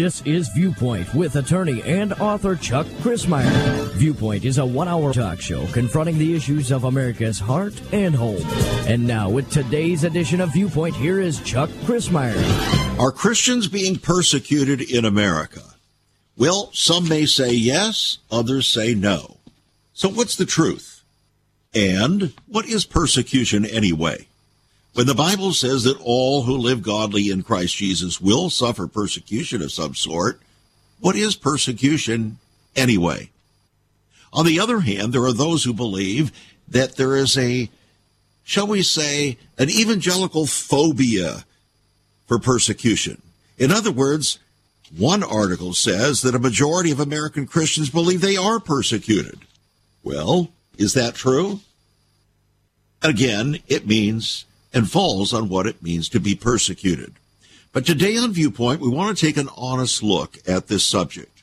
This is Viewpoint with attorney and author Chuck Crismier. Viewpoint is a one hour talk show confronting the issues of America's heart and home. And now, with today's edition of Viewpoint, here is Chuck Crismier. Are Christians being persecuted in America? Well, some may say yes, others say no. So, what's the truth? And what is persecution anyway? When the Bible says that all who live godly in Christ Jesus will suffer persecution of some sort, what is persecution anyway? On the other hand, there are those who believe that there is a, shall we say, an evangelical phobia for persecution. In other words, one article says that a majority of American Christians believe they are persecuted. Well, is that true? Again, it means and falls on what it means to be persecuted. But today on Viewpoint, we want to take an honest look at this subject.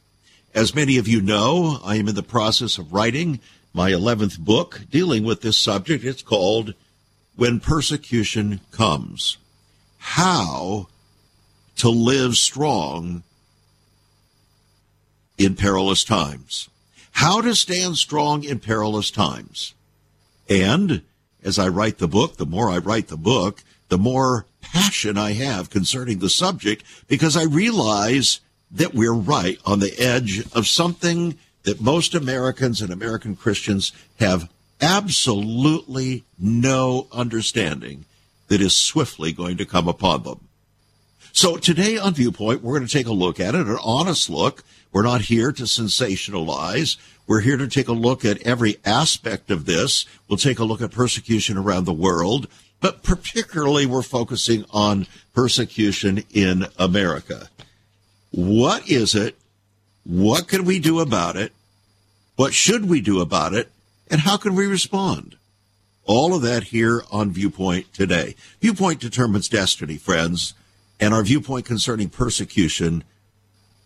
As many of you know, I am in the process of writing my 11th book dealing with this subject. It's called When Persecution Comes How to Live Strong in Perilous Times. How to Stand Strong in Perilous Times. And as I write the book, the more I write the book, the more passion I have concerning the subject because I realize that we're right on the edge of something that most Americans and American Christians have absolutely no understanding that is swiftly going to come upon them. So today on Viewpoint, we're going to take a look at it, an honest look. We're not here to sensationalize. We're here to take a look at every aspect of this. We'll take a look at persecution around the world, but particularly we're focusing on persecution in America. What is it? What can we do about it? What should we do about it? And how can we respond? All of that here on Viewpoint today. Viewpoint determines destiny, friends, and our viewpoint concerning persecution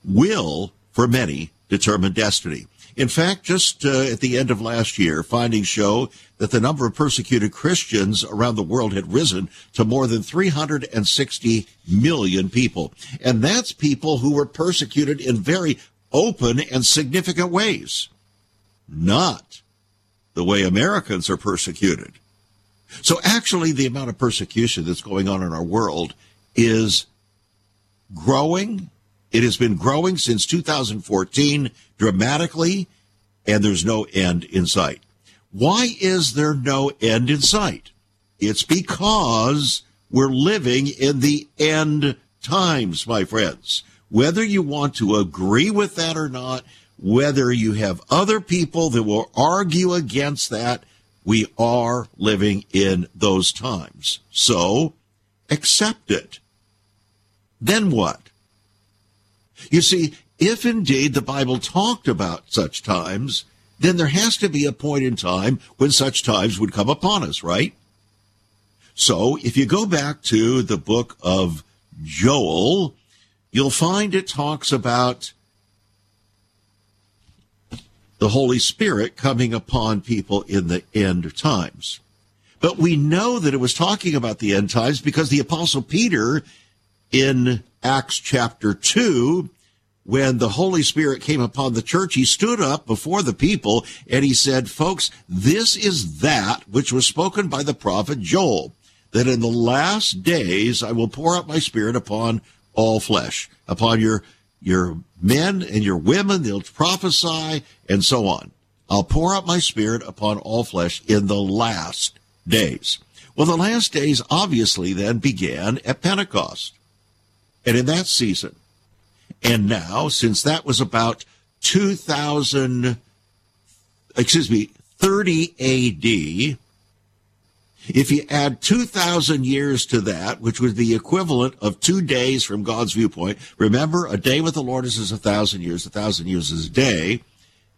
will, for many, determine destiny. In fact, just uh, at the end of last year, findings show that the number of persecuted Christians around the world had risen to more than 360 million people. And that's people who were persecuted in very open and significant ways. Not the way Americans are persecuted. So actually, the amount of persecution that's going on in our world is growing it has been growing since 2014 dramatically, and there's no end in sight. Why is there no end in sight? It's because we're living in the end times, my friends. Whether you want to agree with that or not, whether you have other people that will argue against that, we are living in those times. So accept it. Then what? You see, if indeed the Bible talked about such times, then there has to be a point in time when such times would come upon us, right? So if you go back to the book of Joel, you'll find it talks about the Holy Spirit coming upon people in the end times. But we know that it was talking about the end times because the apostle Peter in Acts chapter 2, when the Holy Spirit came upon the church, he stood up before the people and he said, folks, this is that which was spoken by the prophet Joel, that in the last days I will pour out my spirit upon all flesh, upon your, your men and your women, they'll prophesy and so on. I'll pour out my spirit upon all flesh in the last days. Well, the last days obviously then began at Pentecost. And in that season, and now, since that was about 2000, excuse me, 30 AD, if you add 2,000 years to that, which would be the equivalent of two days from God's viewpoint, remember, a day with the Lord is a thousand years, a thousand years is a day,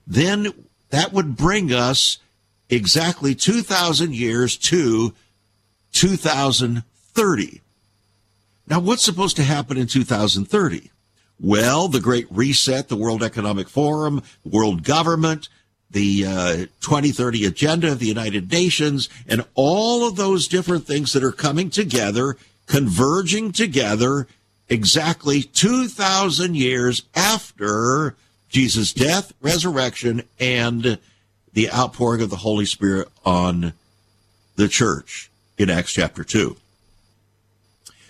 then that would bring us exactly 2,000 years to 2030. Now, what's supposed to happen in 2030? Well, the Great Reset, the World Economic Forum, world government, the uh, 2030 Agenda of the United Nations, and all of those different things that are coming together, converging together exactly 2,000 years after Jesus' death, resurrection, and the outpouring of the Holy Spirit on the church in Acts chapter 2.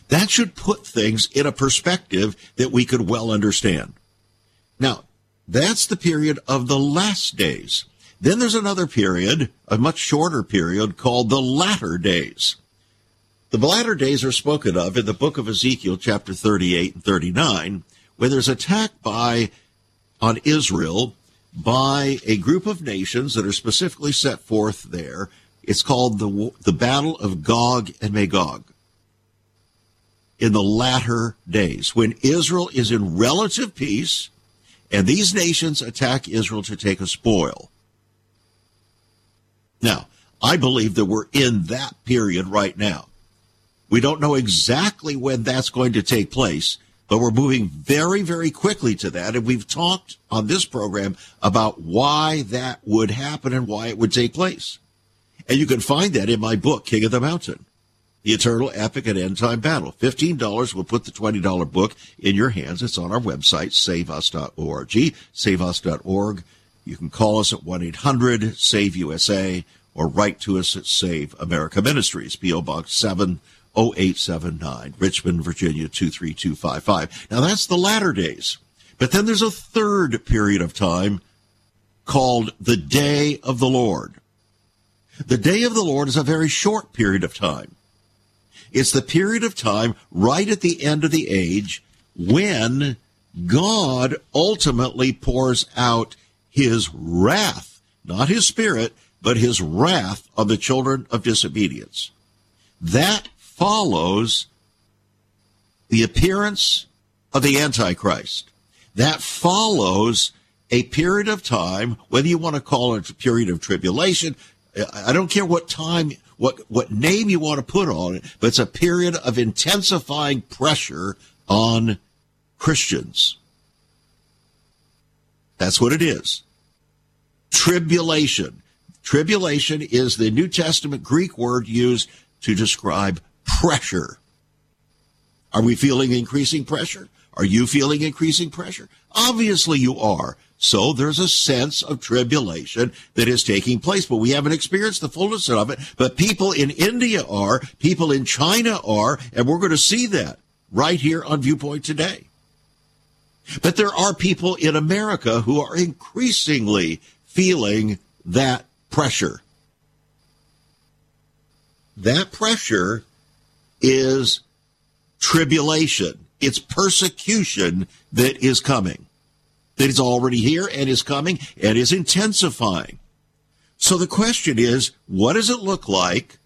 That should put things in a perspective that we could well understand. Now, that's the period of the last days. Then there's another period, a much shorter period called the latter days. The latter days are spoken of in the book of Ezekiel, chapter 38 and 39, where there's attack by on Israel by a group of nations that are specifically set forth there. It's called the the Battle of Gog and Magog. In the latter days, when Israel is in relative peace, and these nations attack Israel to take a spoil. Now, I believe that we're in that period right now. We don't know exactly when that's going to take place, but we're moving very, very quickly to that. And we've talked on this program about why that would happen and why it would take place. And you can find that in my book, King of the Mountain, The Eternal Epic and End Time Battle. $15 will put the $20 book in your hands. It's on our website, saveus.org, saveus.org. You can call us at 1-800-SAVE-USA or write to us at Save America Ministries, P.O. Box 70879, Richmond, Virginia 23255. Now that's the latter days. But then there's a third period of time called the day of the Lord. The day of the Lord is a very short period of time. It's the period of time right at the end of the age when God ultimately pours out his wrath, not his spirit, but his wrath on the children of disobedience. That follows the appearance of the Antichrist. That follows a period of time, whether you want to call it a period of tribulation, I don't care what time, what, what name you want to put on it, but it's a period of intensifying pressure on Christians. That's what it is. Tribulation. Tribulation is the New Testament Greek word used to describe pressure. Are we feeling increasing pressure? Are you feeling increasing pressure? Obviously you are. So there's a sense of tribulation that is taking place, but we haven't experienced the fullness of it. But people in India are, people in China are, and we're going to see that right here on Viewpoint today. But there are people in America who are increasingly feeling that pressure. That pressure is tribulation. It's persecution that is coming, that is already here and is coming and is intensifying. So the question is, what does it look like?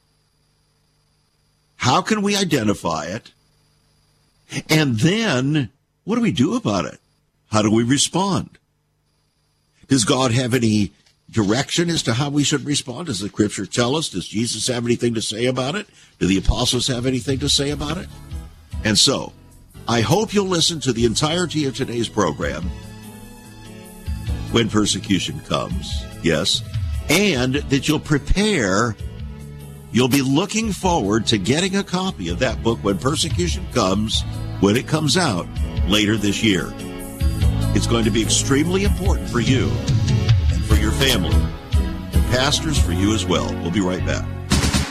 How can we identify it? And then what do we do about it? How do we respond? Does God have any direction as to how we should respond? Does the scripture tell us? Does Jesus have anything to say about it? Do the apostles have anything to say about it? And so, I hope you'll listen to the entirety of today's program when persecution comes, yes, and that you'll prepare. You'll be looking forward to getting a copy of that book when persecution comes, when it comes out later this year. It's going to be extremely important for you and for your family, and pastors for you as well. We'll be right back.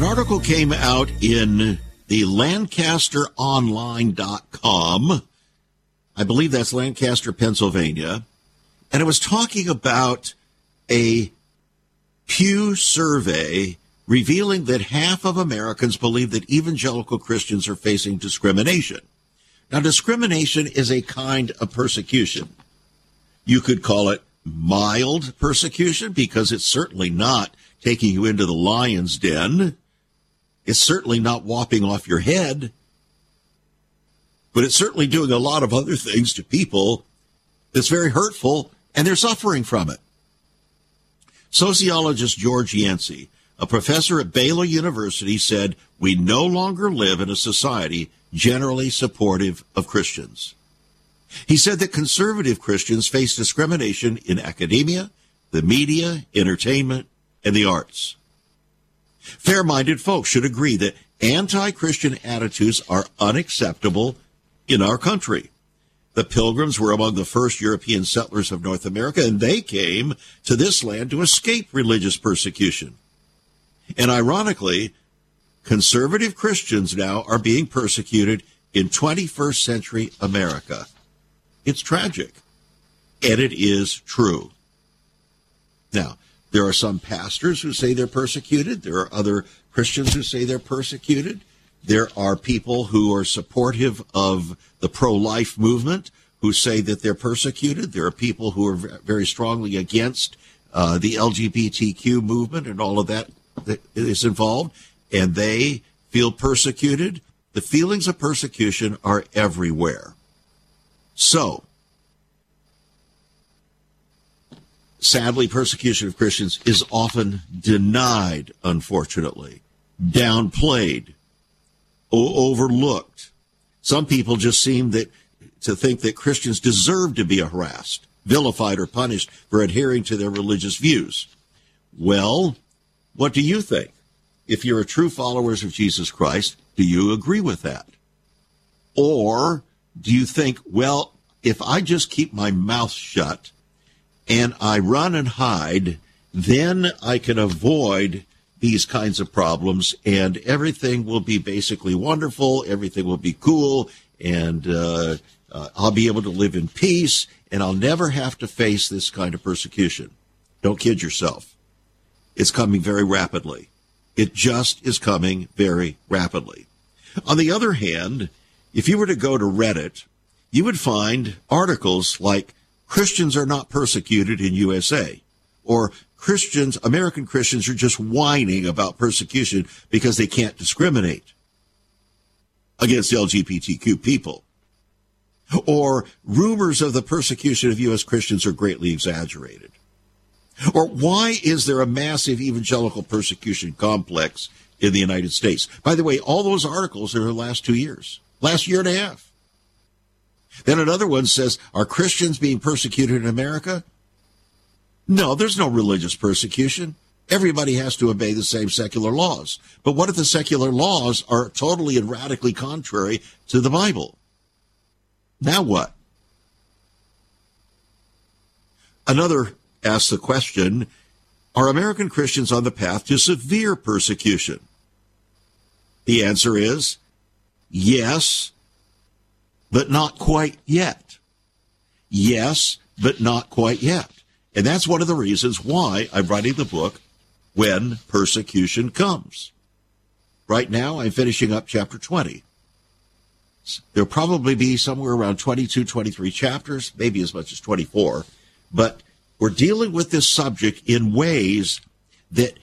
An article came out in the LancasterOnline.com. I believe that's Lancaster, Pennsylvania. And it was talking about a Pew survey revealing that half of Americans believe that evangelical Christians are facing discrimination. Now, discrimination is a kind of persecution. You could call it mild persecution because it's certainly not taking you into the lion's den. It's certainly not whopping off your head, but it's certainly doing a lot of other things to people that's very hurtful, and they're suffering from it. Sociologist George Yancey, a professor at Baylor University, said, We no longer live in a society generally supportive of Christians. He said that conservative Christians face discrimination in academia, the media, entertainment, and the arts. Fair minded folks should agree that anti Christian attitudes are unacceptable in our country. The Pilgrims were among the first European settlers of North America, and they came to this land to escape religious persecution. And ironically, conservative Christians now are being persecuted in 21st century America. It's tragic, and it is true. Now, there are some pastors who say they're persecuted. There are other Christians who say they're persecuted. There are people who are supportive of the pro life movement who say that they're persecuted. There are people who are very strongly against uh, the LGBTQ movement and all of that that is involved, and they feel persecuted. The feelings of persecution are everywhere. So, sadly, persecution of Christians is often denied, unfortunately, downplayed, o- overlooked. Some people just seem that to think that Christians deserve to be harassed, vilified, or punished for adhering to their religious views. Well, what do you think? If you're a true follower of Jesus Christ, do you agree with that? Or do you think, well, if I just keep my mouth shut and I run and hide, then I can avoid these kinds of problems and everything will be basically wonderful, everything will be cool, and uh, uh, I'll be able to live in peace and I'll never have to face this kind of persecution. Don't kid yourself. It's coming very rapidly. It just is coming very rapidly. On the other hand, if you were to go to Reddit, you would find articles like Christians are not persecuted in USA or Christians, American Christians are just whining about persecution because they can't discriminate against LGBTQ people. Or rumors of the persecution of U.S. Christians are greatly exaggerated. Or why is there a massive evangelical persecution complex in the United States? By the way, all those articles are the last two years, last year and a half. Then another one says, Are Christians being persecuted in America? No, there's no religious persecution. Everybody has to obey the same secular laws. But what if the secular laws are totally and radically contrary to the Bible? Now what? Another asks the question Are American Christians on the path to severe persecution? The answer is yes, but not quite yet. Yes, but not quite yet. And that's one of the reasons why I'm writing the book, When Persecution Comes. Right now, I'm finishing up chapter 20. There'll probably be somewhere around 22, 23 chapters, maybe as much as 24. But we're dealing with this subject in ways that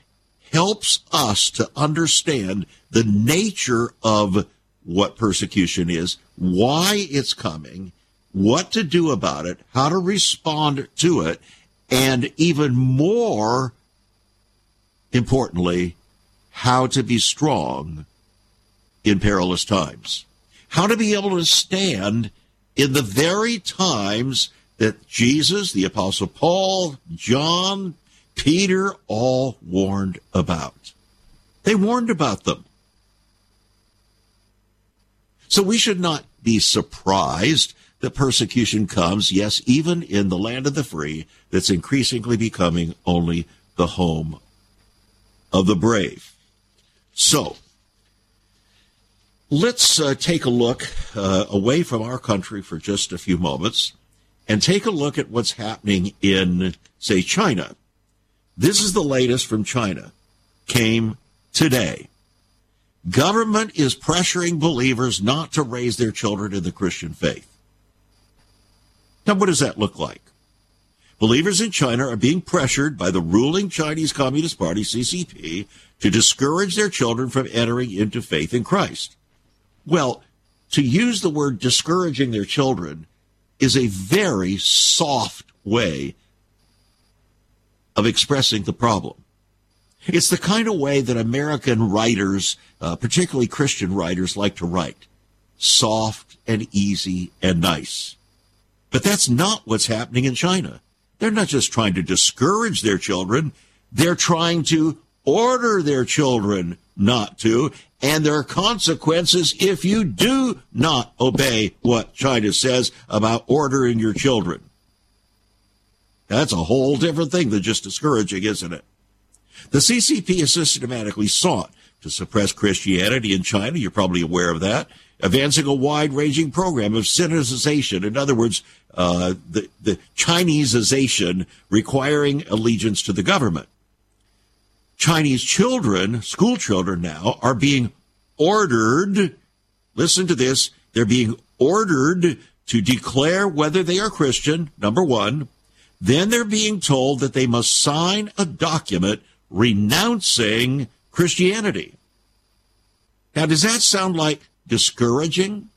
helps us to understand the nature of what persecution is, why it's coming, what to do about it, how to respond to it, and even more importantly, how to be strong in perilous times how to be able to stand in the very times that Jesus, the Apostle Paul, John, Peter all warned about. They warned about them. So we should not be surprised that persecution comes, yes, even in the land of the free, that's increasingly becoming only the home of the brave. So, Let's uh, take a look uh, away from our country for just a few moments and take a look at what's happening in, say, China. This is the latest from China. Came today. Government is pressuring believers not to raise their children in the Christian faith. Now, what does that look like? Believers in China are being pressured by the ruling Chinese Communist Party, CCP, to discourage their children from entering into faith in Christ. Well, to use the word discouraging their children is a very soft way of expressing the problem. It's the kind of way that American writers, uh, particularly Christian writers, like to write soft and easy and nice. But that's not what's happening in China. They're not just trying to discourage their children, they're trying to order their children not to, and there are consequences if you do not obey what China says about ordering your children. That's a whole different thing than just discouraging, isn't it? The CCP has systematically sought to suppress Christianity in China. You're probably aware of that advancing a wide-ranging program of Sinicization. In other words, uh, the, the Chineseization requiring allegiance to the government. Chinese children, school children now, are being ordered, listen to this, they're being ordered to declare whether they are Christian, number one. Then they're being told that they must sign a document renouncing Christianity. Now, does that sound like discouraging?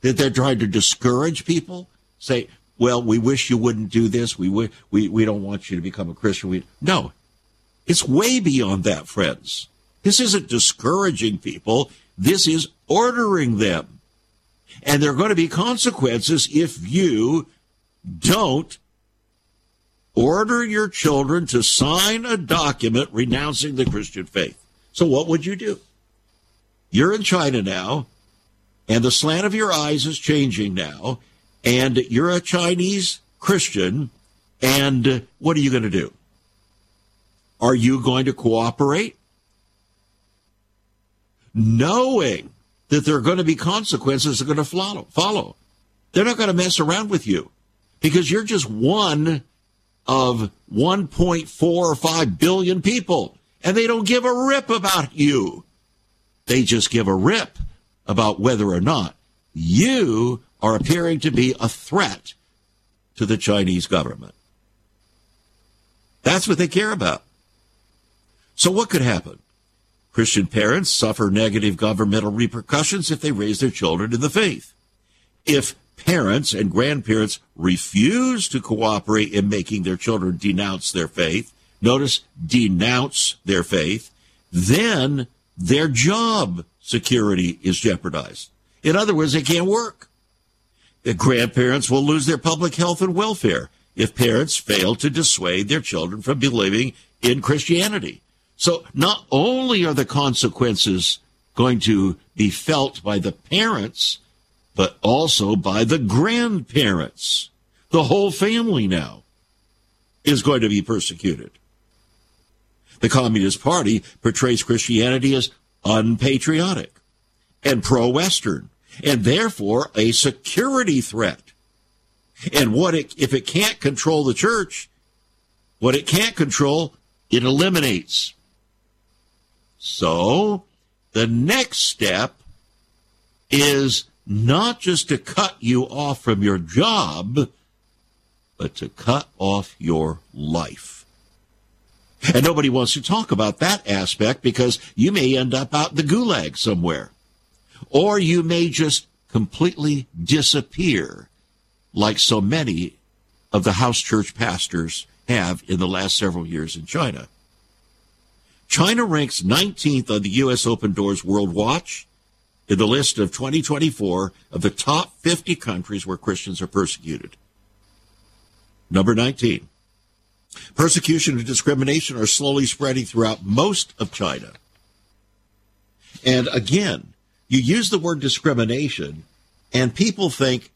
That they're trying to discourage people? Say, well, we wish you wouldn't do this. We, we, we don't want you to become a Christian. We, no, it's way beyond that, friends. This isn't discouraging people. This is ordering them. And there are going to be consequences if you don't order your children to sign a document renouncing the Christian faith. So what would you do? You're in China now, and the slant of your eyes is changing now, and you're a Chinese Christian, and what are you going to do? Are you going to cooperate? Knowing that there are going to be consequences that are going to follow. follow. They're not going to mess around with you because you're just one of 1.4 or 5 billion people, and they don't give a rip about you. They just give a rip about whether or not you are appearing to be a threat to the Chinese government. That's what they care about. So what could happen? Christian parents suffer negative governmental repercussions if they raise their children in the faith. If parents and grandparents refuse to cooperate in making their children denounce their faith, notice denounce their faith, then their job security is jeopardized. In other words, they can't work. The grandparents will lose their public health and welfare if parents fail to dissuade their children from believing in Christianity. So not only are the consequences going to be felt by the parents, but also by the grandparents. The whole family now is going to be persecuted. The Communist Party portrays Christianity as unpatriotic and pro Western, and therefore a security threat. And what it, if it can't control the church, what it can't control, it eliminates. So the next step is not just to cut you off from your job, but to cut off your life. And nobody wants to talk about that aspect because you may end up out in the gulag somewhere. Or you may just completely disappear like so many of the house church pastors have in the last several years in China. China ranks 19th on the U.S. Open Doors World Watch in the list of 2024 of the top 50 countries where Christians are persecuted. Number 19. Persecution and discrimination are slowly spreading throughout most of China. And again, you use the word discrimination, and people think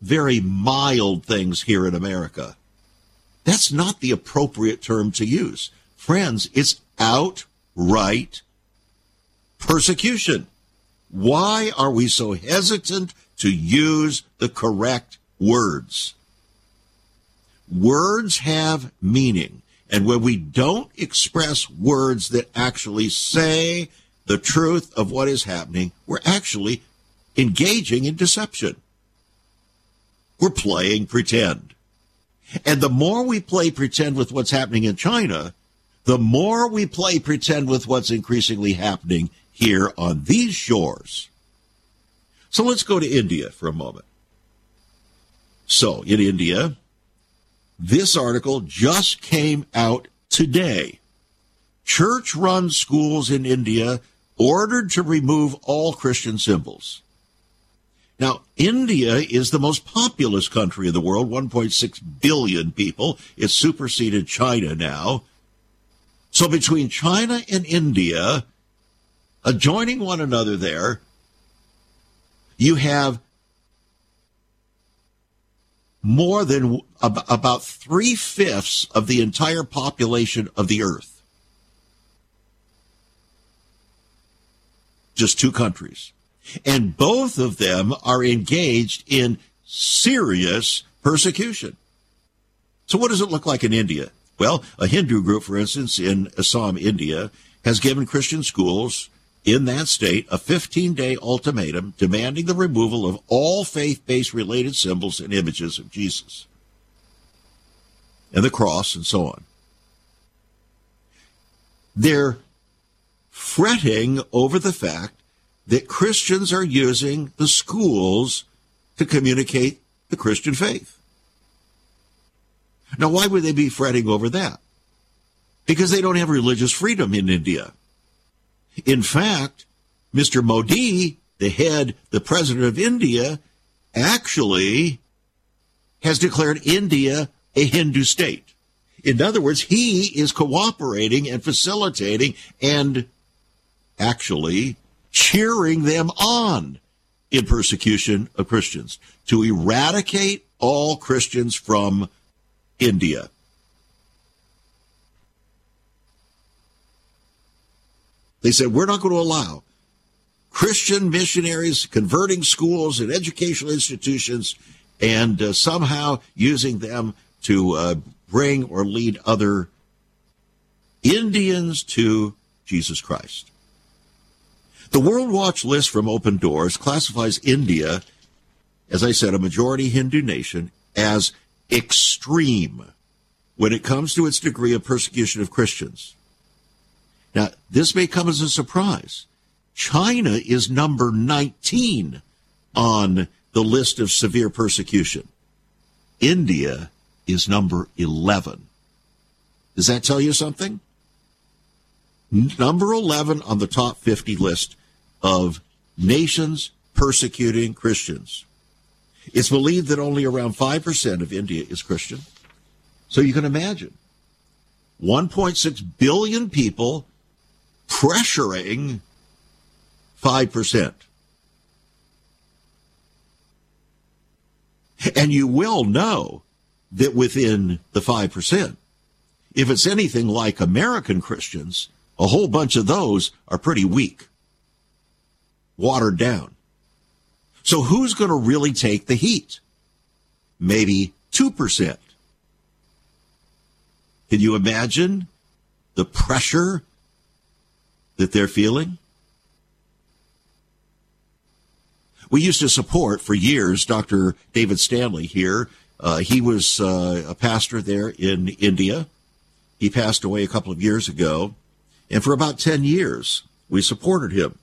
very mild things here in America. That's not the appropriate term to use. Friends, it's outright persecution. Why are we so hesitant to use the correct words? Words have meaning. And when we don't express words that actually say the truth of what is happening, we're actually engaging in deception. We're playing pretend. And the more we play pretend with what's happening in China, the more we play pretend with what's increasingly happening here on these shores. So let's go to India for a moment. So, in India, this article just came out today. Church run schools in India ordered to remove all Christian symbols. Now, India is the most populous country in the world, 1.6 billion people. It's superseded China now. So between China and India, adjoining one another there, you have more than about three fifths of the entire population of the earth. Just two countries. And both of them are engaged in serious persecution. So, what does it look like in India? Well, a Hindu group, for instance, in Assam, India, has given Christian schools in that state a 15 day ultimatum demanding the removal of all faith based related symbols and images of Jesus and the cross and so on. They're fretting over the fact that Christians are using the schools to communicate the Christian faith. Now, why would they be fretting over that? Because they don't have religious freedom in India. In fact, Mr. Modi, the head, the president of India, actually has declared India a Hindu state. In other words, he is cooperating and facilitating and actually cheering them on in persecution of Christians to eradicate all Christians from India. They said, we're not going to allow Christian missionaries converting schools and educational institutions and uh, somehow using them to uh, bring or lead other Indians to Jesus Christ. The World Watch list from Open Doors classifies India, as I said, a majority Hindu nation, as extreme when it comes to its degree of persecution of Christians. Now, this may come as a surprise. China is number 19 on the list of severe persecution. India is number 11. Does that tell you something? Number 11 on the top 50 list of nations persecuting Christians. It's believed that only around 5% of India is Christian. So you can imagine 1.6 billion people pressuring 5%. And you will know that within the 5%, if it's anything like American Christians, a whole bunch of those are pretty weak, watered down. So who's going to really take the heat? Maybe 2%. Can you imagine the pressure that they're feeling? We used to support for years Dr. David Stanley here. Uh, he was uh, a pastor there in India. He passed away a couple of years ago. And for about 10 years, we supported him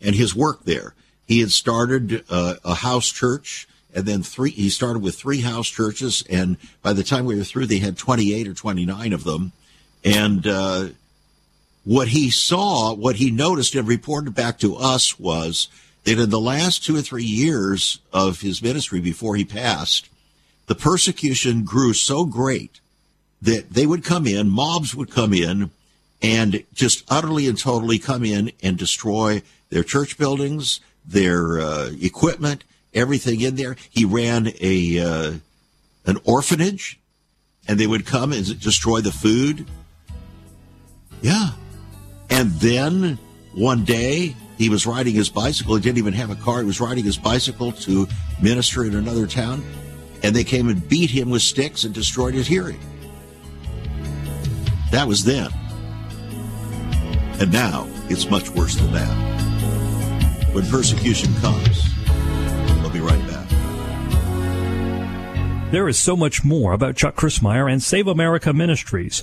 and his work there. He had started uh, a house church and then three, he started with three house churches. And by the time we were through, they had 28 or 29 of them. And, uh, what he saw, what he noticed and reported back to us was that in the last two or three years of his ministry before he passed, the persecution grew so great that they would come in, mobs would come in and just utterly and totally come in and destroy their church buildings, their uh, equipment, everything in there. He ran a uh, an orphanage, and they would come and destroy the food. Yeah, and then one day he was riding his bicycle. He didn't even have a car. He was riding his bicycle to minister in another town, and they came and beat him with sticks and destroyed his hearing. That was then. And now it's much worse than that. When persecution comes, we'll be right back. There is so much more about Chuck Crismier and Save America Ministries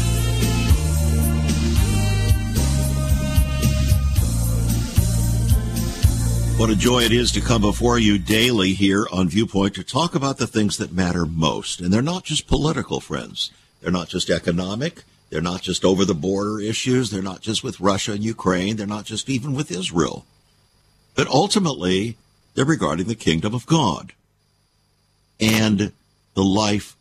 What a joy it is to come before you daily here on Viewpoint to talk about the things that matter most. And they're not just political, friends. They're not just economic. They're not just over the border issues. They're not just with Russia and Ukraine. They're not just even with Israel. But ultimately, they're regarding the kingdom of God and the life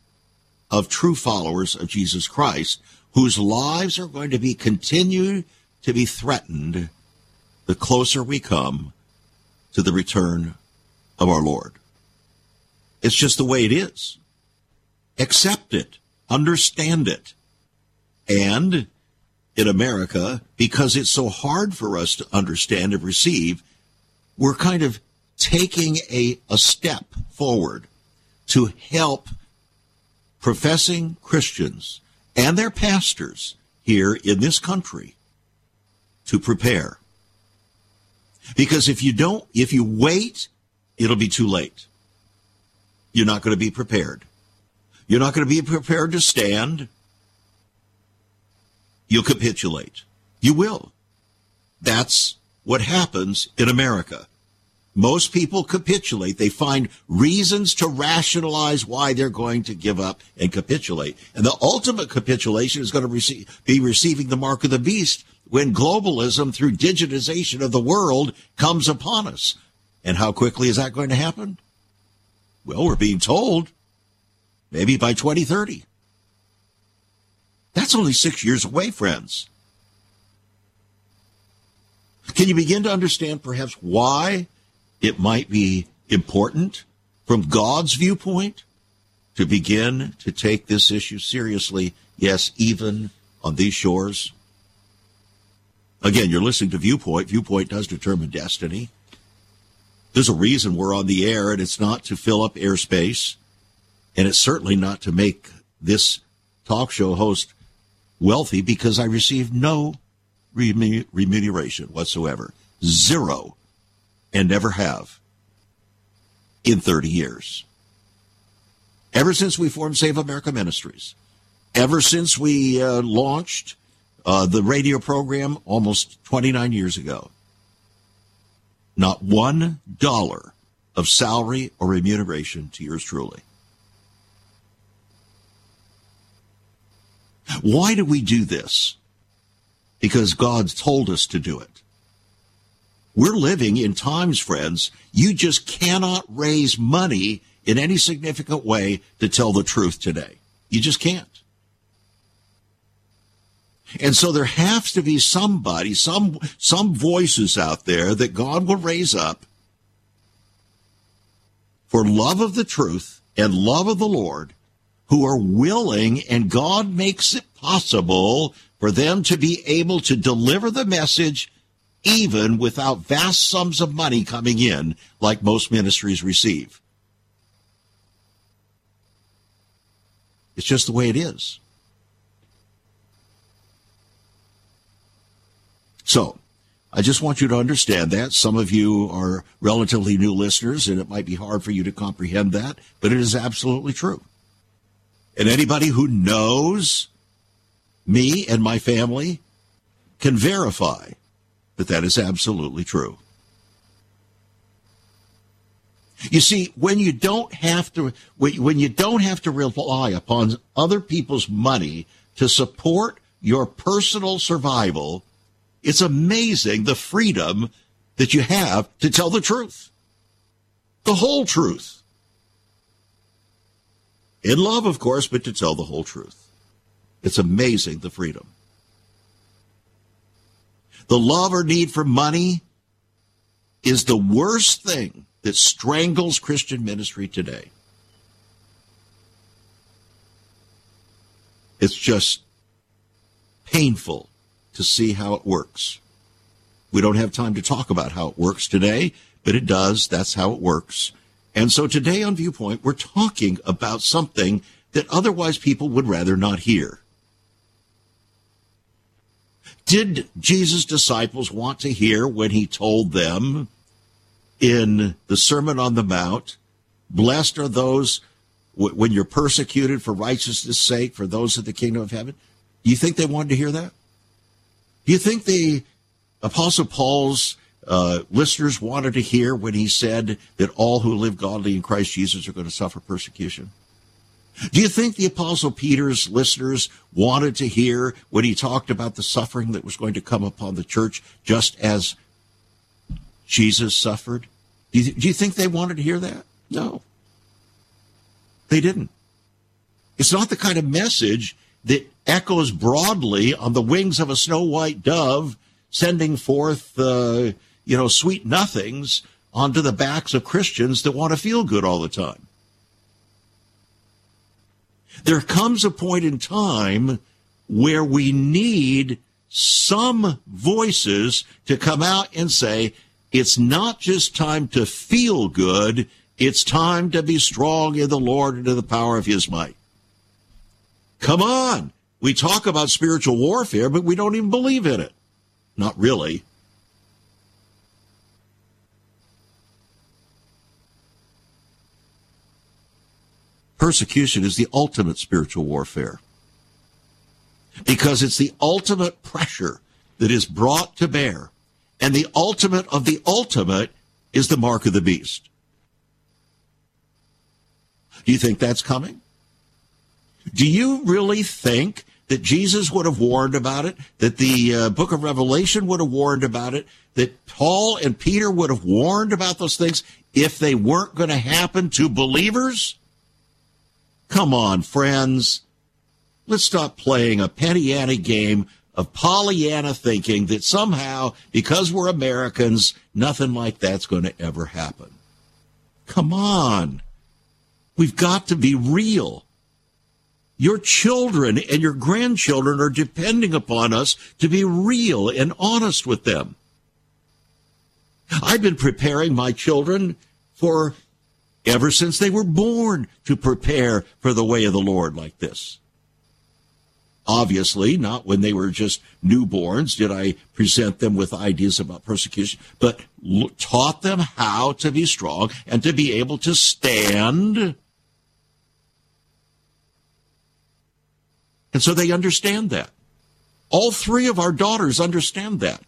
of true followers of Jesus Christ, whose lives are going to be continued to be threatened the closer we come to the return of our Lord. It's just the way it is. Accept it. Understand it. And in America, because it's so hard for us to understand and receive, we're kind of taking a, a step forward to help professing Christians and their pastors here in this country to prepare because if you don't, if you wait, it'll be too late. You're not going to be prepared. You're not going to be prepared to stand. You'll capitulate. You will. That's what happens in America. Most people capitulate. They find reasons to rationalize why they're going to give up and capitulate. And the ultimate capitulation is going to be receiving the mark of the beast when globalism through digitization of the world comes upon us. And how quickly is that going to happen? Well, we're being told maybe by 2030. That's only six years away, friends. Can you begin to understand perhaps why it might be important from God's viewpoint to begin to take this issue seriously? Yes, even on these shores. Again, you're listening to Viewpoint. Viewpoint does determine destiny. There's a reason we're on the air, and it's not to fill up airspace, and it's certainly not to make this talk show host wealthy because I receive no remuneration whatsoever. Zero. And never have in 30 years. Ever since we formed Save America Ministries, ever since we uh, launched uh, the radio program almost 29 years ago. Not one dollar of salary or remuneration to yours truly. Why do we do this? Because God's told us to do it. We're living in times, friends, you just cannot raise money in any significant way to tell the truth today. You just can't. And so there has to be somebody, some, some voices out there that God will raise up for love of the truth and love of the Lord who are willing and God makes it possible for them to be able to deliver the message even without vast sums of money coming in like most ministries receive. It's just the way it is. So, I just want you to understand that. Some of you are relatively new listeners, and it might be hard for you to comprehend that, but it is absolutely true. And anybody who knows me and my family can verify that that is absolutely true. You see, when you don't have to, when you don't have to rely upon other people's money to support your personal survival, It's amazing the freedom that you have to tell the truth, the whole truth. In love, of course, but to tell the whole truth. It's amazing the freedom. The love or need for money is the worst thing that strangles Christian ministry today. It's just painful to see how it works. We don't have time to talk about how it works today, but it does. That's how it works. And so today on Viewpoint, we're talking about something that otherwise people would rather not hear. Did Jesus' disciples want to hear when he told them in the Sermon on the Mount, blessed are those when you're persecuted for righteousness' sake, for those of the kingdom of heaven? Do you think they wanted to hear that? Do you think the Apostle Paul's uh, listeners wanted to hear when he said that all who live godly in Christ Jesus are going to suffer persecution? Do you think the Apostle Peter's listeners wanted to hear when he talked about the suffering that was going to come upon the church just as Jesus suffered? Do you, do you think they wanted to hear that? No. They didn't. It's not the kind of message that echoes broadly on the wings of a snow white dove, sending forth, uh, you know, sweet nothings onto the backs of Christians that want to feel good all the time. There comes a point in time where we need some voices to come out and say, it's not just time to feel good, it's time to be strong in the Lord and in the power of his might. Come on. We talk about spiritual warfare, but we don't even believe in it. Not really. Persecution is the ultimate spiritual warfare because it's the ultimate pressure that is brought to bear. And the ultimate of the ultimate is the mark of the beast. Do you think that's coming? Do you really think that Jesus would have warned about it, that the uh, book of Revelation would have warned about it, that Paul and Peter would have warned about those things if they weren't going to happen to believers? Come on, friends. Let's stop playing a Pollyanna game of Pollyanna thinking that somehow, because we're Americans, nothing like that's going to ever happen. Come on. We've got to be real. Your children and your grandchildren are depending upon us to be real and honest with them. I've been preparing my children for ever since they were born to prepare for the way of the Lord like this. Obviously, not when they were just newborns did I present them with ideas about persecution, but taught them how to be strong and to be able to stand And so they understand that. All three of our daughters understand that.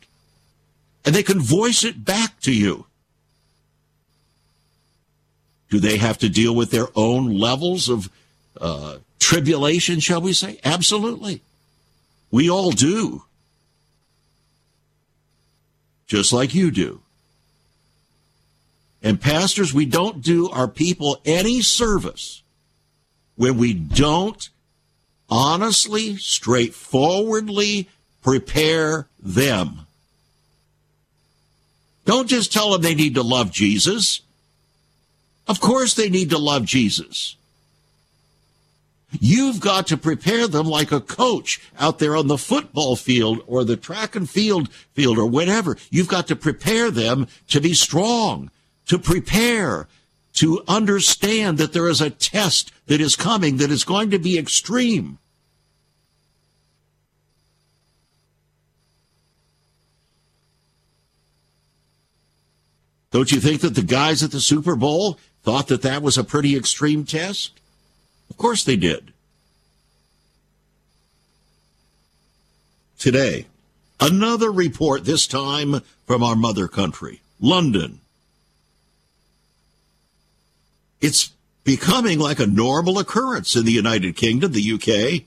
And they can voice it back to you. Do they have to deal with their own levels of uh, tribulation, shall we say? Absolutely. We all do. Just like you do. And pastors, we don't do our people any service when we don't honestly, straightforwardly prepare them. Don't just tell them they need to love Jesus. Of course they need to love Jesus. You've got to prepare them like a coach out there on the football field or the track and field field or whatever. You've got to prepare them to be strong, to prepare, to understand that there is a test that is coming that is going to be extreme. Don't you think that the guys at the Super Bowl thought that that was a pretty extreme test? Of course they did. Today, another report, this time from our mother country, London. It's becoming like a normal occurrence in the United Kingdom, the UK.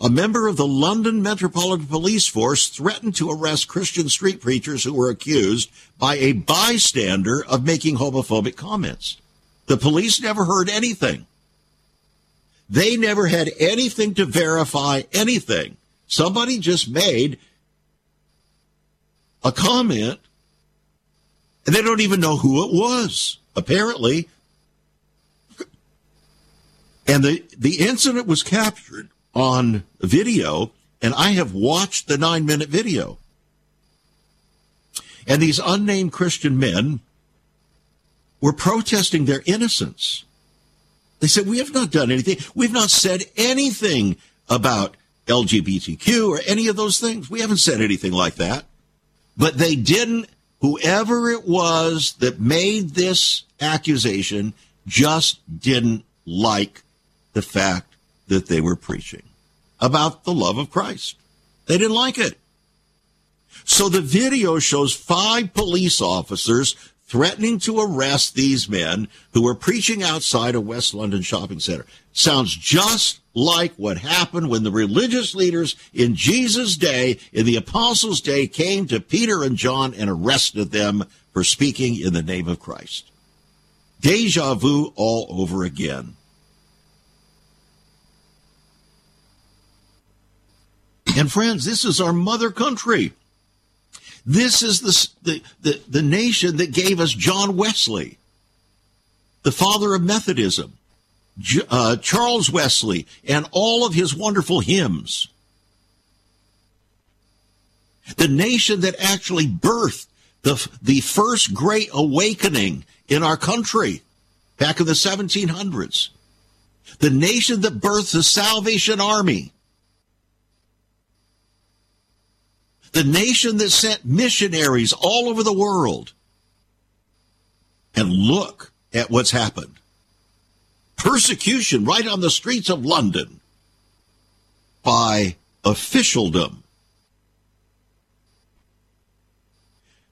A member of the London Metropolitan Police Force threatened to arrest Christian street preachers who were accused by a bystander of making homophobic comments. The police never heard anything. They never had anything to verify anything. Somebody just made a comment and they don't even know who it was, apparently. And the, the incident was captured on video, and I have watched the nine minute video. And these unnamed Christian men were protesting their innocence. They said, We have not done anything. We've not said anything about LGBTQ or any of those things. We haven't said anything like that. But they didn't, whoever it was that made this accusation just didn't like the fact that they were preaching about the love of Christ. They didn't like it. So the video shows five police officers threatening to arrest these men who were preaching outside a West London shopping center. Sounds just like what happened when the religious leaders in Jesus' day, in the apostles' day, came to Peter and John and arrested them for speaking in the name of Christ. Deja vu all over again. And friends, this is our mother country. This is the, the, the, the nation that gave us John Wesley, the father of Methodism, uh, Charles Wesley, and all of his wonderful hymns. The nation that actually birthed the, the first great awakening in our country back in the 1700s. The nation that birthed the Salvation Army the nation that sent missionaries all over the world. And look at what's happened. Persecution right on the streets of London by officialdom.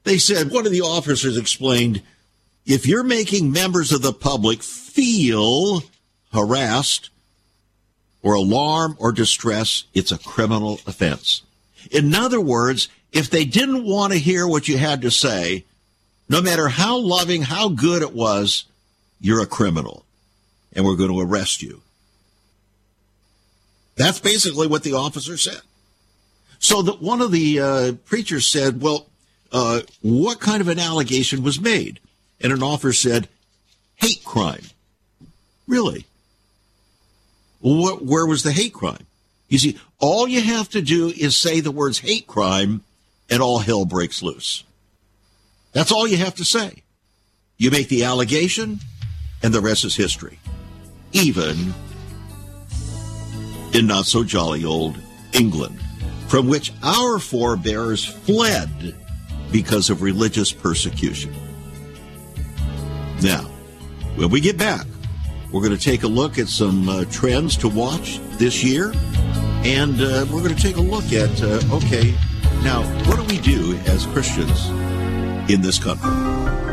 They said, one of the officers explained, if you're making members of the public feel harassed or alarm or distress, it's a criminal offense. In other words, if they didn't want to hear what you had to say, no matter how loving, how good it was, you're a criminal and we're going to arrest you. That's basically what the officer said. So that one of the uh, preachers said, well, uh, what kind of an allegation was made? And an officer said, hate crime. Really? What, where was the hate crime? You see, all you have to do is say the words hate crime and all hell breaks loose. That's all you have to say. You make the allegation and the rest is history. Even in not so jolly old England, from which our forebears fled because of religious persecution. Now, when we get back, we're going to take a look at some uh, trends to watch this year and uh, we're going to take a look at uh, okay, now, what do we do as Christians in this country?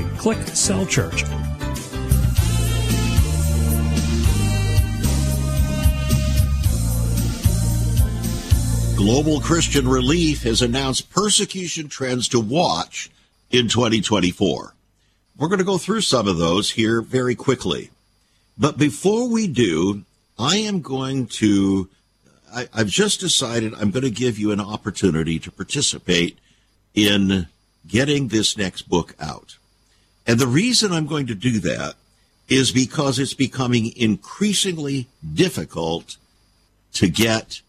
Click Cell Church. Global Christian Relief has announced persecution trends to watch in 2024. We're going to go through some of those here very quickly. But before we do, I am going to, I, I've just decided I'm going to give you an opportunity to participate in getting this next book out. And the reason I'm going to do that is because it's becoming increasingly difficult to get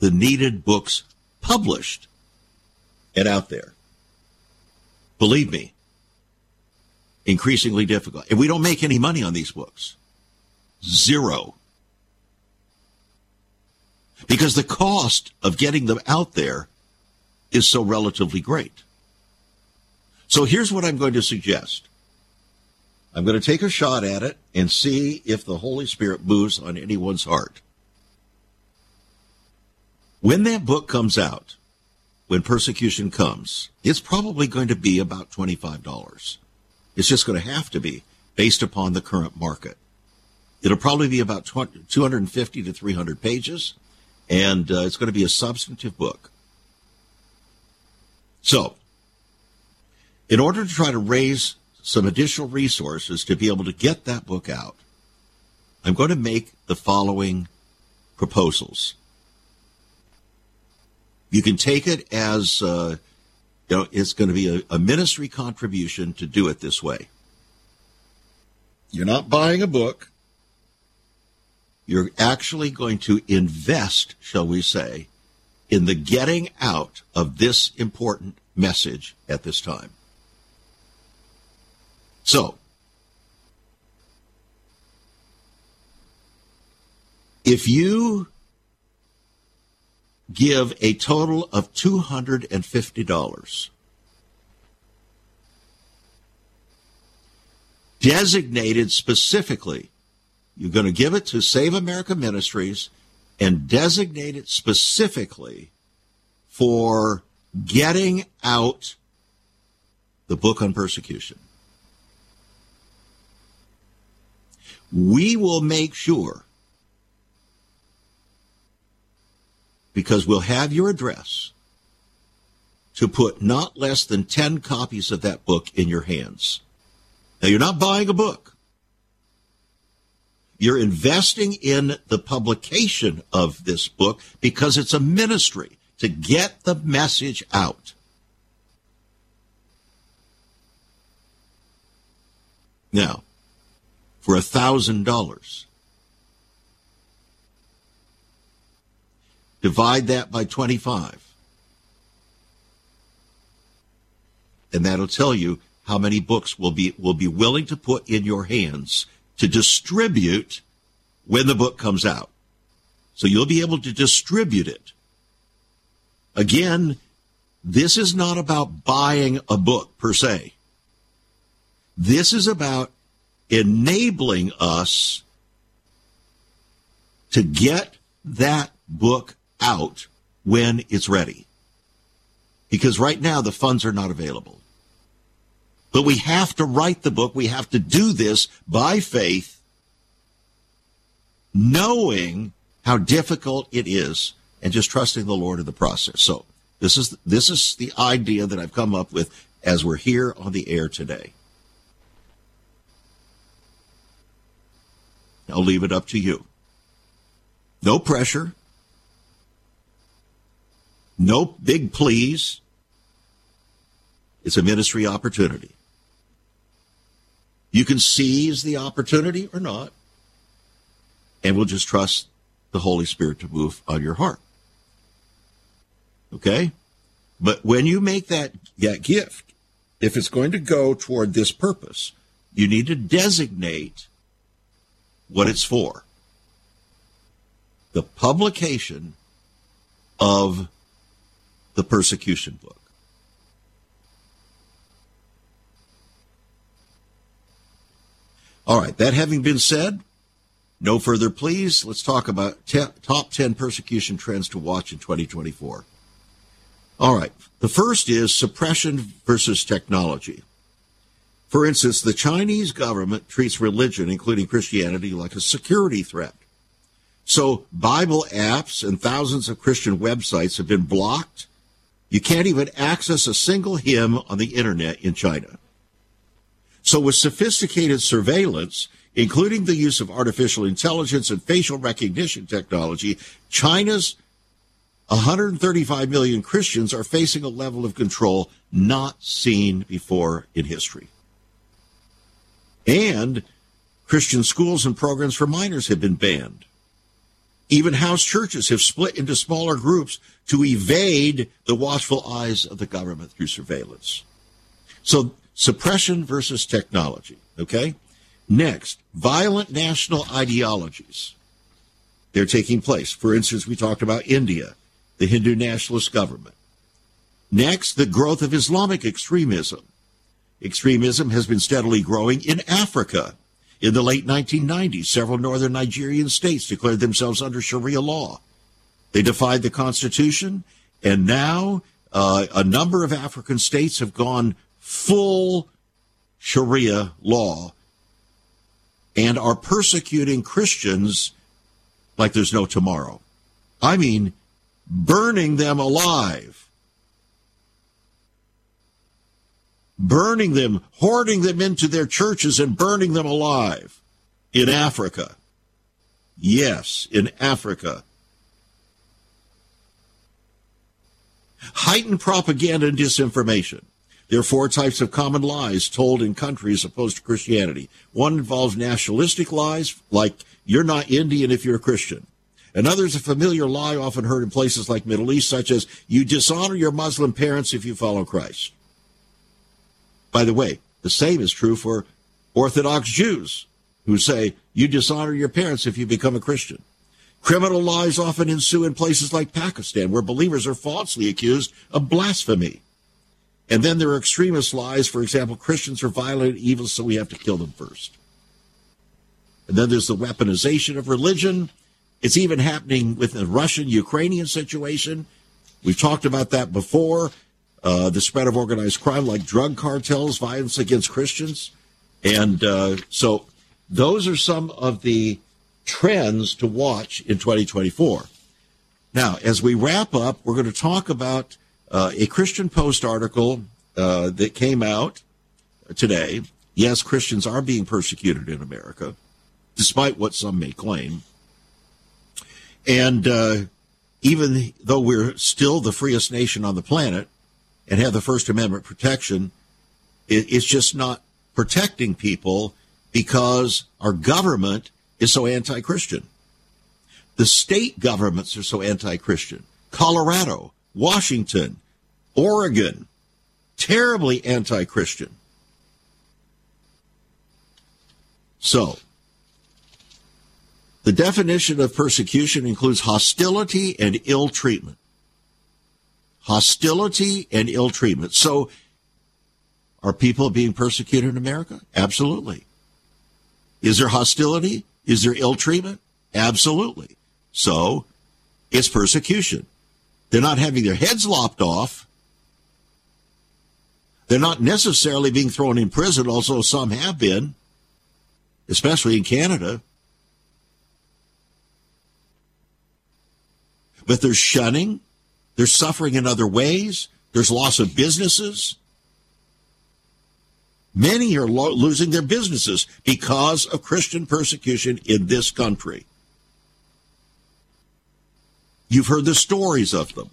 the needed books published and out there. Believe me, increasingly difficult. And we don't make any money on these books. Zero. Because the cost of getting them out there is so relatively great. So here's what I'm going to suggest. I'm going to take a shot at it and see if the Holy Spirit moves on anyone's heart. When that book comes out, when persecution comes, it's probably going to be about $25. It's just going to have to be based upon the current market. It'll probably be about 250 to 300 pages, and uh, it's going to be a substantive book. So, in order to try to raise some additional resources to be able to get that book out, I'm going to make the following proposals. You can take it as uh, you know, it's going to be a, a ministry contribution to do it this way. You're not buying a book. You're actually going to invest, shall we say, in the getting out of this important message at this time. So, if you give a total of $250. Designated specifically, you're going to give it to Save America Ministries and designate it specifically for getting out the book on persecution. We will make sure because we'll have your address to put not less than 10 copies of that book in your hands. Now, you're not buying a book. You're investing in the publication of this book because it's a ministry to get the message out. Now, for a thousand dollars, Divide that by 25. And that'll tell you how many books will be will be willing to put in your hands to distribute when the book comes out. So you'll be able to distribute it. Again, this is not about buying a book per se. This is about enabling us to get that book out when it's ready. Because right now the funds are not available. But we have to write the book. We have to do this by faith, knowing how difficult it is and just trusting the Lord in the process. So this is, this is the idea that I've come up with as we're here on the air today. I'll leave it up to you. No pressure. No big pleas. It's a ministry opportunity. You can seize the opportunity or not, and we'll just trust the Holy Spirit to move on your heart. Okay? But when you make that, that gift, if it's going to go toward this purpose, you need to designate what it's for. The publication of the persecution book. All right, that having been said, no further please. Let's talk about te- top 10 persecution trends to watch in 2024. All right, the first is suppression versus technology. For instance, the Chinese government treats religion, including Christianity, like a security threat. So Bible apps and thousands of Christian websites have been blocked you can't even access a single hymn on the internet in China. So with sophisticated surveillance, including the use of artificial intelligence and facial recognition technology, China's 135 million Christians are facing a level of control not seen before in history. And Christian schools and programs for minors have been banned. Even house churches have split into smaller groups to evade the watchful eyes of the government through surveillance. So, suppression versus technology, okay? Next, violent national ideologies. They're taking place. For instance, we talked about India, the Hindu nationalist government. Next, the growth of Islamic extremism. Extremism has been steadily growing in Africa. In the late 1990s, several northern Nigerian states declared themselves under Sharia law. They defied the Constitution, and now uh, a number of African states have gone full Sharia law and are persecuting Christians like there's no tomorrow. I mean, burning them alive. Burning them, hoarding them into their churches and burning them alive in Africa. Yes, in Africa. Heightened propaganda and disinformation. There are four types of common lies told in countries opposed to Christianity. One involves nationalistic lies, like you're not Indian if you're a Christian. Another is a familiar lie often heard in places like Middle East, such as you dishonor your Muslim parents if you follow Christ. By the way, the same is true for Orthodox Jews who say you dishonor your parents if you become a Christian. Criminal lies often ensue in places like Pakistan, where believers are falsely accused of blasphemy. And then there are extremist lies. For example, Christians are violent and evil, so we have to kill them first. And then there's the weaponization of religion. It's even happening with the Russian Ukrainian situation. We've talked about that before. Uh, the spread of organized crime like drug cartels, violence against Christians. And uh, so those are some of the trends to watch in 2024. Now, as we wrap up, we're going to talk about uh, a Christian Post article uh, that came out today. Yes, Christians are being persecuted in America, despite what some may claim. And uh, even though we're still the freest nation on the planet and have the First Amendment protection, it, it's just not protecting people because our government is so anti Christian. The state governments are so anti Christian. Colorado, Washington, Oregon, terribly anti Christian. So, the definition of persecution includes hostility and ill treatment. Hostility and ill treatment. So, are people being persecuted in America? Absolutely. Is there hostility? Is there ill treatment? Absolutely. So, it's persecution. They're not having their heads lopped off. They're not necessarily being thrown in prison, although some have been, especially in Canada. But they're shunning, there's suffering in other ways, there's loss of businesses. Many are lo- losing their businesses because of Christian persecution in this country. You've heard the stories of them,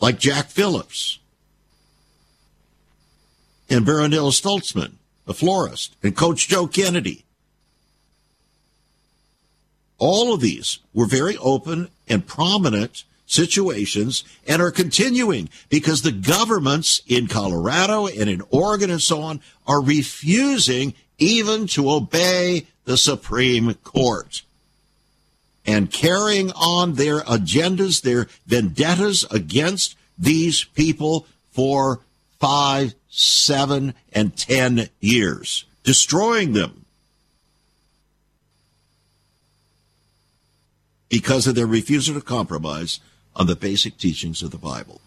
like Jack Phillips and Barronelle Stutzman, a florist, and Coach Joe Kennedy. All of these were very open and prominent situations and are continuing because the governments in Colorado and in Oregon and so on are refusing even to obey the Supreme Court and carrying on their agendas, their vendettas against these people for five, seven, and ten years, destroying them because of their refusal to compromise on the basic teachings of the Bible.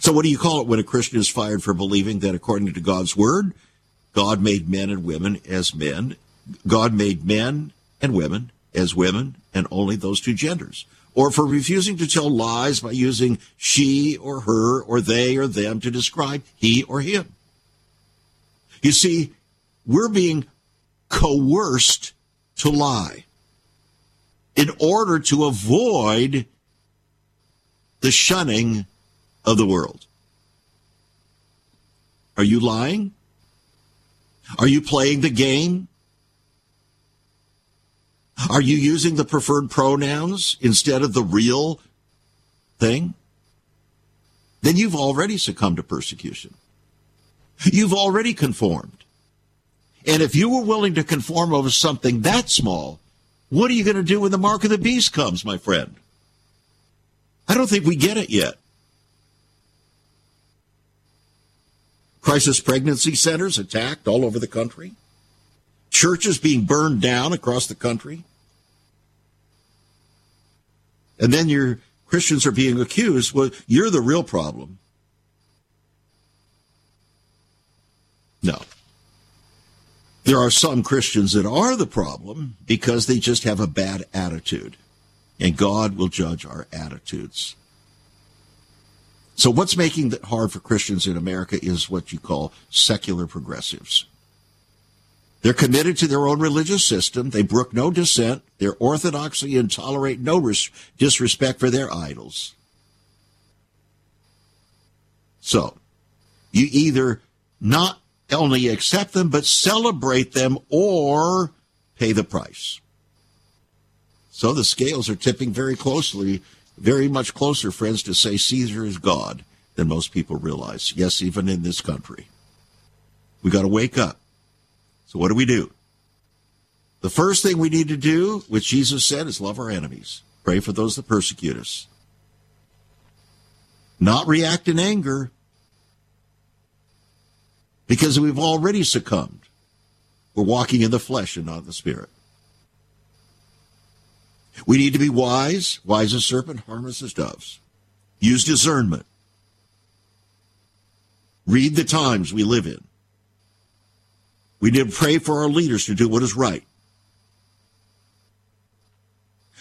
So, what do you call it when a Christian is fired for believing that according to God's word, God made men and women as men, God made men and women as women, and only those two genders? Or for refusing to tell lies by using she or her or they or them to describe he or him? You see, we're being coerced to lie in order to avoid the shunning of the world. Are you lying? Are you playing the game? Are you using the preferred pronouns instead of the real thing? Then you've already succumbed to persecution. You've already conformed. And if you were willing to conform over something that small, what are you going to do when the mark of the beast comes, my friend? I don't think we get it yet. Crisis pregnancy centers attacked all over the country. Churches being burned down across the country. And then your Christians are being accused. Well, you're the real problem. No. There are some Christians that are the problem because they just have a bad attitude. And God will judge our attitudes. So what's making it hard for Christians in America is what you call secular progressives. They're committed to their own religious system. They brook no dissent. They're orthodoxy and tolerate no res- disrespect for their idols. So, you either not only accept them, but celebrate them or pay the price. So the scales are tipping very closely, very much closer, friends, to say Caesar is God than most people realize. Yes, even in this country. We got to wake up. So what do we do? The first thing we need to do, which Jesus said, is love our enemies. Pray for those that persecute us. Not react in anger because we've already succumbed. We're walking in the flesh and not the spirit. We need to be wise, wise as serpent, harmless as doves. Use discernment. Read the times we live in. We need to pray for our leaders to do what is right.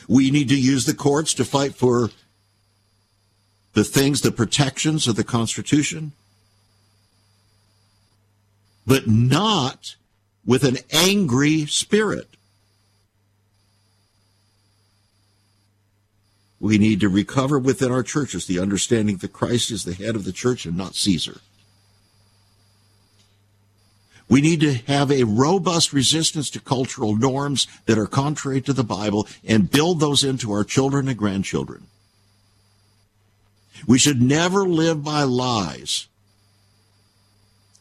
We need to use the courts to fight for the things, the protections of the Constitution, but not with an angry spirit. We need to recover within our churches the understanding that Christ is the head of the church and not Caesar. We need to have a robust resistance to cultural norms that are contrary to the Bible and build those into our children and grandchildren. We should never live by lies.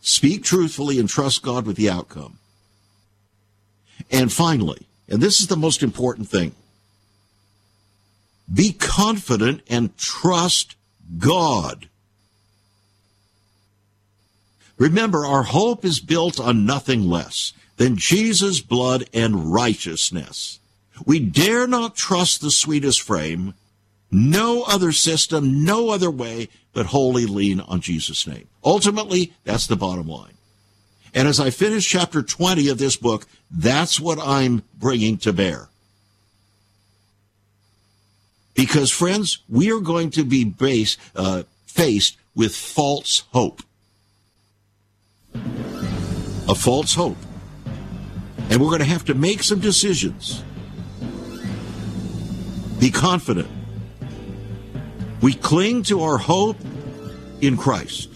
Speak truthfully and trust God with the outcome. And finally, and this is the most important thing, be confident and trust God. Remember, our hope is built on nothing less than Jesus' blood and righteousness. We dare not trust the sweetest frame, no other system, no other way, but wholly lean on Jesus' name. Ultimately, that's the bottom line. And as I finish chapter 20 of this book, that's what I'm bringing to bear. Because, friends, we are going to be uh, faced with false hope a false hope. And we're going to have to make some decisions. Be confident. We cling to our hope in Christ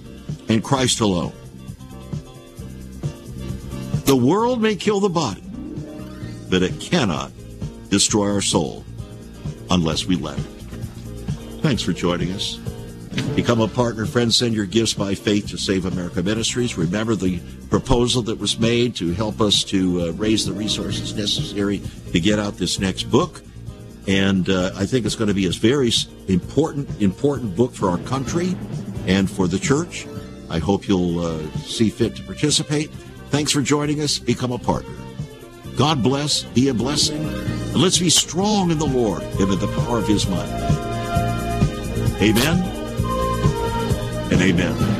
and Christ alone. The world may kill the body, but it cannot destroy our soul unless we let it. Thanks for joining us. Become a partner, friends. Send your gifts by faith to Save America Ministries. Remember the proposal that was made to help us to uh, raise the resources necessary to get out this next book. And uh, I think it's going to be a very important, important book for our country and for the church. I hope you'll uh, see fit to participate. Thanks for joining us. Become a partner. God bless, be a blessing, and let's be strong in the Lord and in the power of His might. Amen and amen.